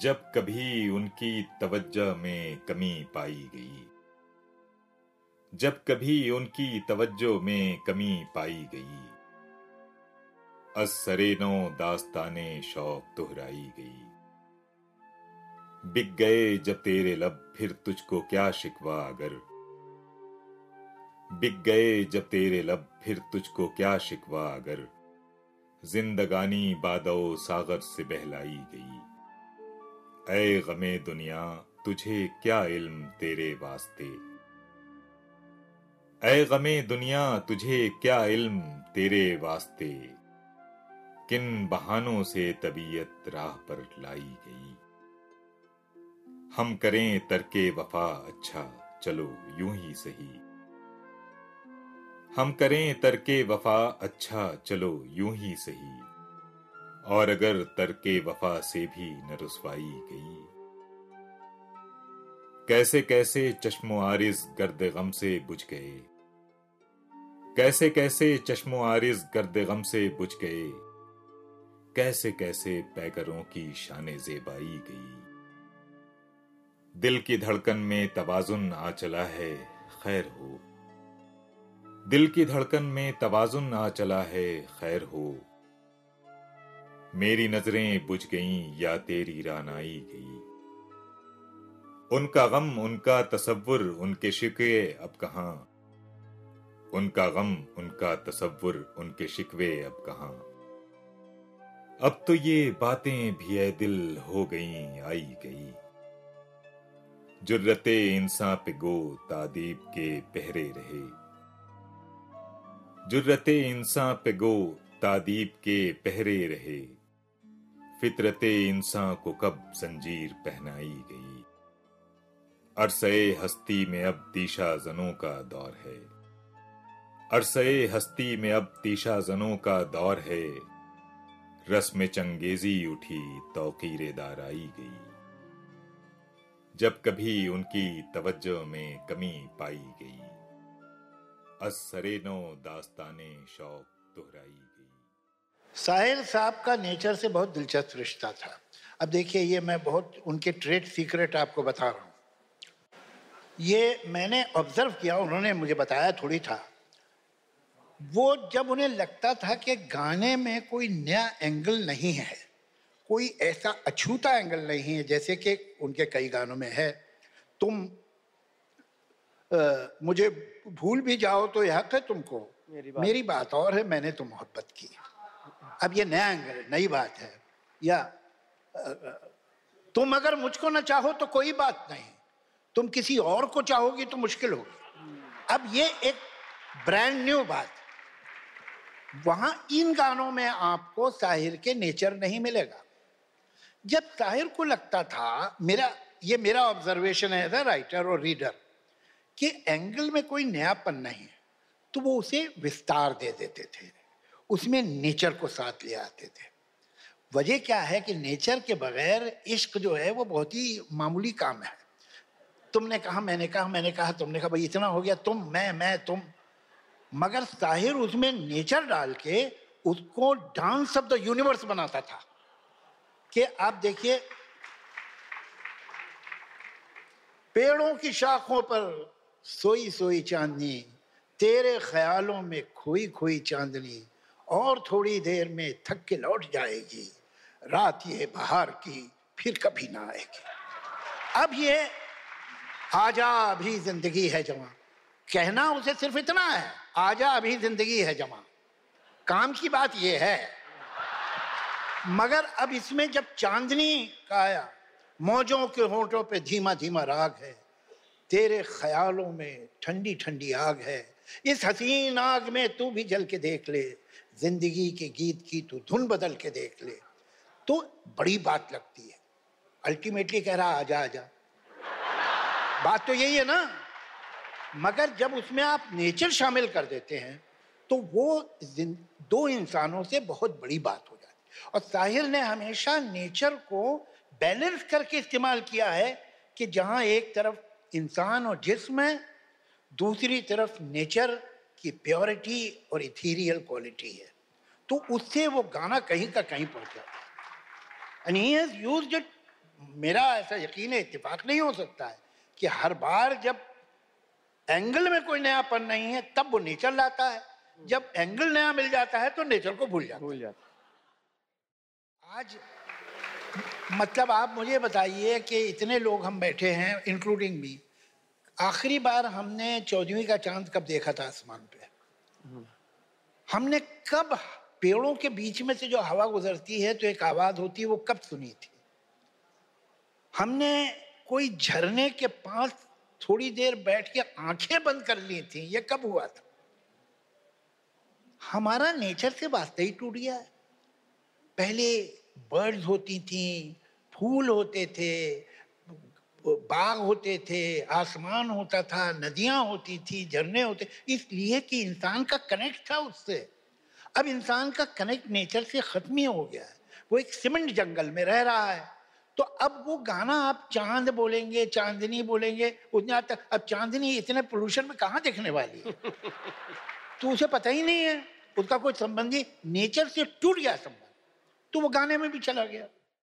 जब कभी उनकी तवज्जो में कमी पाई गई। जब कभी उनकी तवज्जो में कमी पाई गई। असरे नो दास्ताने शौक दोहराई गई। बिक गए जब तेरे लब, फिर तुझको क्या शिकवा अगर? बिक गए जब तेरे लब, फिर तुझको क्या शिकवा अगर? जिंदगानी बादो सागर से बहलाई गई। ऐ गमे दुनिया, तुझे क्या इल्म तेरे वास्ते? ऐ गमे दुनिया, तुझे क्या इल्म तेरे वास्ते? किन बहानों से तबीयत राह पर लाई गई? हम करें तरके वफा अच्छा चलो, यूँ ही सही। हम करें तरके वफा अच्छा चलो, यूँ ही सही। और अगर तरके वफा से भी न रुसवाई गई। कैसे कैसे चश्मो आरिज गर्द गम से बुझ गए। कैसे कैसे चश्मो आरिज गर्द गम से बुझ गए। कैसे कैसे पैकरों की शान जेबाई गई। दिल की धड़कन में तवाजुन आ चला है, खैर हो। दिल की धड़कन में तवाजुन आ चला है, खैर हो। मेरी नज़रें बुझ गईं या तेरी रानाई गई। उनका गम, उनका तसव्वुर, उनके शिकवे अब कहा? उनका गम, उनका तसव्वुर, उनके शिकवे अब कहा? अब तो ये बातें भी ए दिल हो गईं, आई गई। जुर्रते इंसान पे गो, तादीब के पहरे रहे। जुर्रते इंसान पे गो, तादीब के पहरे रहे। फितरते इंसान को कब जंजीर पहनाई गई। अरसए हस्ती में अब तीशा जनों का दौर है। अरसए हस्ती में अब तीशा जनों का दौर है। रस्म चंगेजी उठी तौकीरेदार आई गई। जब कभी उनकी तवज्जो में कमी पाई गई। असरे नो दास्ताने शौक दोहराई साहिल साहब का नेचर से बहुत दिलचस्प रिश्ता था। अब देखिए ये मैं बहुत उनके ट्रेड सीक्रेट आपको बता रहा हूँ। ये मैंने ऑब्ज़र्व किया उन्होंने मुझे बताया थोड़ी था। वो जब उन्हें लगता था कि गाने में कोई नया एंगल नहीं है कोई ऐसा अछूता एंगल नहीं है जैसे कि उनके कई गानों में है तुम आ, मुझे भूल भी जाओ तो यह है तुमको मेरी बात, मेरी बात और है मैंने तो मोहब्बत की। अब ये नया एंगल नई बात है। या तुम अगर मुझको ना चाहो तो कोई बात नहीं। तुम किसी और को चाहोगी तो मुश्किल होगी। अब ये एक ब्रांड न्यू बात। वहाँ इन गानों में आपको साहिर के नेचर नहीं मिलेगा। जब साहिर को लगता था, मेरा, ये मेरा ऑब्जर्वेशन है एज राइटर और रीडर कि एंगल में कोई नयापन नहीं है तो वो उसे विस्तार दे देते थे। उसमें नेचर को साथ ले आते थे। वजह क्या है कि नेचर के बगैर इश्क जो है वो बहुत ही मामूली काम है। तुमने कहा, मैंने कहा मैंने कहा, तुमने कहा, भाई इतना हो गया, तुम, मैं मैं, तुम। मगर साहिर उसमें नेचर डाल के उसको डांस ऑफ़ द यूनिवर्स बनाता था कि आप देखिए, पेड़ों की शाखों पर सोई सोई चांदनी, तेरे ख्यालों में खोई खोई चांदनी और थोड़ी देर में थक के लौट जाएगी। रात ये बाहर की फिर कभी ना आएगी। अब ये आजा अभी ज़िंदगी है जमा। कहना उसे सिर्फ़ इतना है, आजा अभी ज़िंदगी है जमा। काम की बात ये है। मगर अब इसमें जब चांदनी का आया, मौजों के होठों पे धीमा धीमा राग है, तेरे ख्यालों में ठंडी ठंडी आग है इस हसीन आग में तू भी जल के देख ले, ज़िंदगी के गीत की तू धुन बदल के देख ले। तो बड़ी बात लगती है। अल्टीमेटली कह रहा, आजा आजा। बात तो यही है ना? मगर जब उसमें आप नेचर शामिल कर देते हैं तो वो दो इंसानों से बहुत बड़ी बात हो जाती है। और साहिर ने हमेशा नेचर को बैलेंस करके इस्तेमाल किया है कि जहाँ एक तरफ़ इंसान और जिस्म है दूसरी तरफ़ नेचर की प्योरिटी और इथीरियल क्वालिटी है। तो उससे वो गाना कहीं का कहीं पहुँच जाता है। And he has used it मेरा ऐसा यकीन है इत्तेफाक नहीं हो सकता है कि हर बार जब एंगल में कोई नया नयापन नहीं है तब वो नेचर लाता है। जब एंगल नया मिल जाता है तो नेचर को भूल जाता भूल जाता आज मतलब आप मुझे बताइए कि इतने लोग हम बैठे हैं इंक्लूडिंग मी आखिरी बार हमने चौदहवीं का चाँद कब देखा था आसमान पे? हमने कब पेड़ों के बीच में से जो हवा गुजरती है तो एक आवाज़ होती है, वो कब सुनी थी? हमने कोई झरने के पास थोड़ी देर बैठ के आँखें बंद कर ली थी, ये कब हुआ था? हमारा नेचर से वास्ते ही टूट गया है। पहले बर्ड्स होती थी, फूल होते थे बाग होते थे, आसमान होता था, नदियाँ होती थी, झरने होते, इसलिए कि इंसान का कनेक्ट था उससे। अब इंसान का कनेक्ट नेचर से खत्म ही हो गया है। वो एक सीमेंट जंगल में रह रहा है। तो अब वो गाना आप चाँद बोलेंगे, चांदनी बोलेंगे उतना तक अब चांदनी इतने पोल्यूशन में कहाँ देखने वाली है? तो उसे पता ही नहीं है। उसका कोई संबंधी नेचर से टूट गया संबंध। तो वो गाने में भी चला गया।